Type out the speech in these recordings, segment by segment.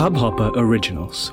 Hubhopper Originals.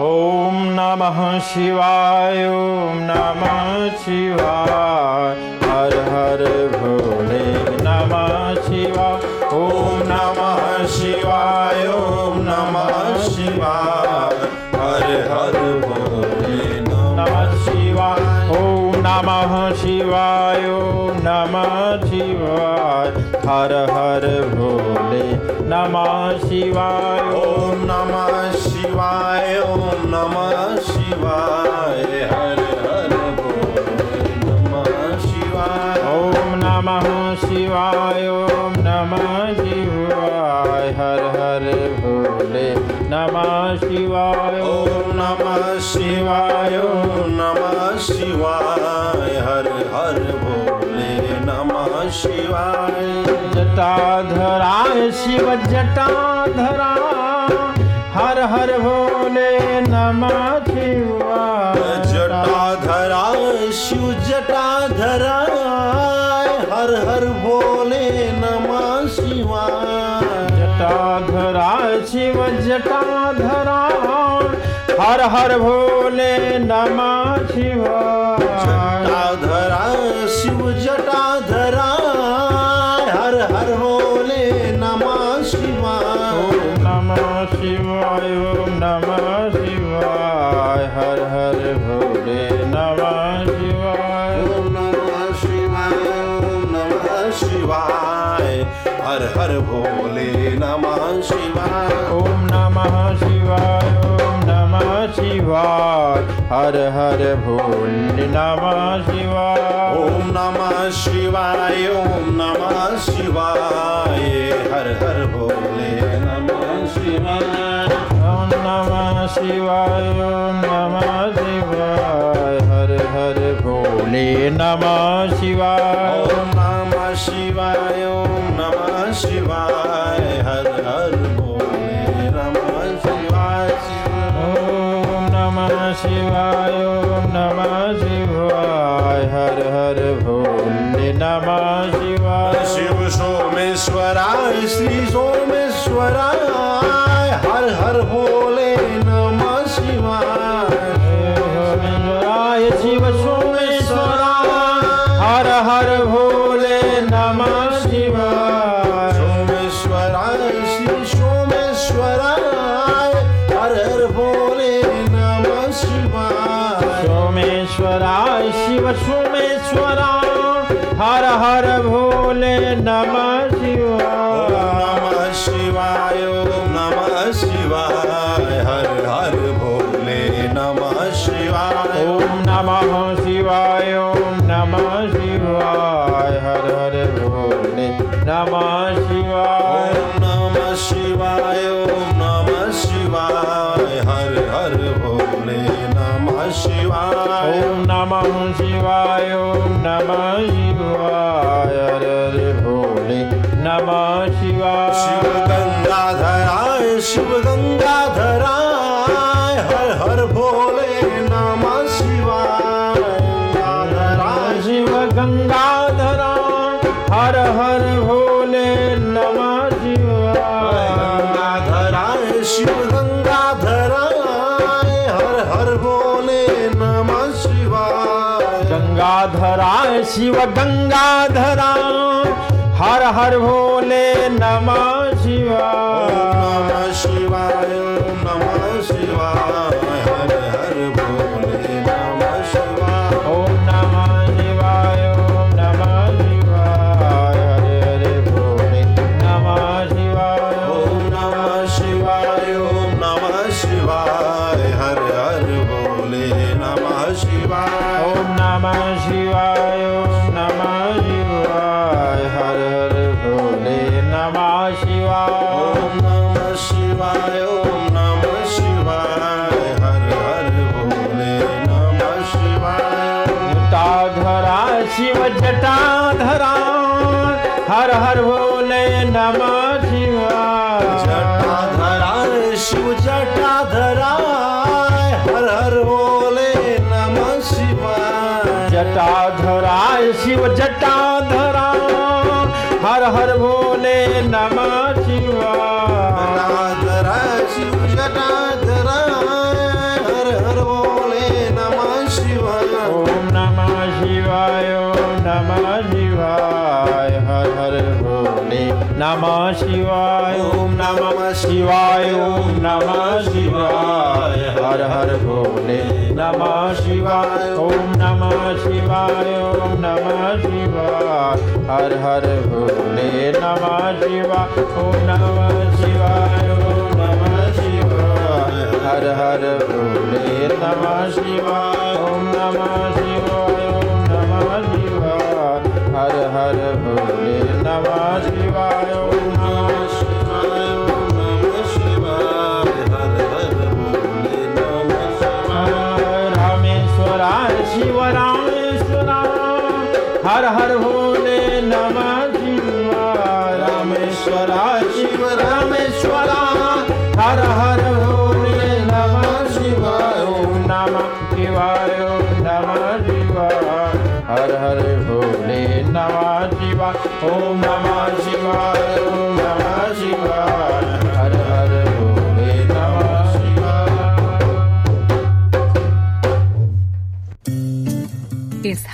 ॐ नमः शिवाय ॐ नमः शिवाय हर हर भोले नमः शिवाय ॐ नमः शिवाय ॐ नमः शिवाय हर हर भोले नमः शिवाय। ॐ नमः शिवाय ॐ नमः शिवाय शिवाय ॐ नमः शिवाय हर हर भोले नमः शिवाय। ॐ नमः शिवाय नमः शिवाय हर हर भोले नमः शिवाय। जटाधराय शिव जटाधरा हर हर भोले नमः शिवाय। जटाधरा शिव जटाधरा हर हर भोले नमः शिवाय। जटाधरा शिव जटाधरा हर हर भोले नमः शिवाय। हर भोले नमः शिवाय। ओम नमः शिवाय ओम नमः शिवाय। हर हर भोले नमः शिवाय। ओम नमः शिवाय ओम नमः शिवाय। हर हर भोले नमः शिवाय। ओम नमः शिवाय ओम नमः शिवाय। हर हर भोले नमः शिवाय। ओम नमः शिवाय शिवाय हर हर भोले नमः शिवाय हर हर भोले नमः शिवाय। शिव सोमेश्वराय श्री सोमेश्वराय हर हर भोले नमः शिवाय शिव सोमेश्वराय हर हर भोले नमः शिवाय। शिव सोमेश्वराय हर हर भोले नमः शिवाय। नमः शिवाय नमः शिवाय। हर हर भोले नमः शिवाय। ओम नमः शिवाय ओम नमः शिवाय। हर हर भोले नमः शिवाय। नमः शिवाय ओम शिवाय ओम नमः शिवाय ओम नमः शिवाय हर भोले नमः शिवाय शिव गंगाधराय शिव गंगाधराय हर हर भोले नमः शिवाय गंगाधराय शिव गंगाधरा हर हर भोले नमः शिवाय गंगाधराय शिव गंगाधराय गंगाधराय शिव गंगाधरा हर हर भोले नमः शिवाय। जटाधरा हर हर भोले नमः शिवाय जटाधरा शिव जटाधरा हर हर भोले नमः शिवाय जटाधराय शिव जटाधरा हर हर भोले नमः शिवाय जटाधरा शिव जटाधरा हर हर हर भोले नमः शिवाय ओम नमः शिवाय नमः शिवाय हर हर भोले नमः शिवाय। ओम नमः शिवाय ओम नमः शिवाय हर हर भोले नमः शिवाय। ओम नमः शिवाय ओम नमः शिवाय हर हर भोले नमः शिवाय। ओम नमः शिवाय ओम नमः शिवाय हर हर भोले नमः शिवाय। ओम नमः शिवाय ओम नमः शिवाय। हर हर बोले नमः शिवाय रामेश्वराय शिव रामेश्वराय हर हर भोले नमः शिवाय रामेश्वराय शिव रामेश्वराय हर हर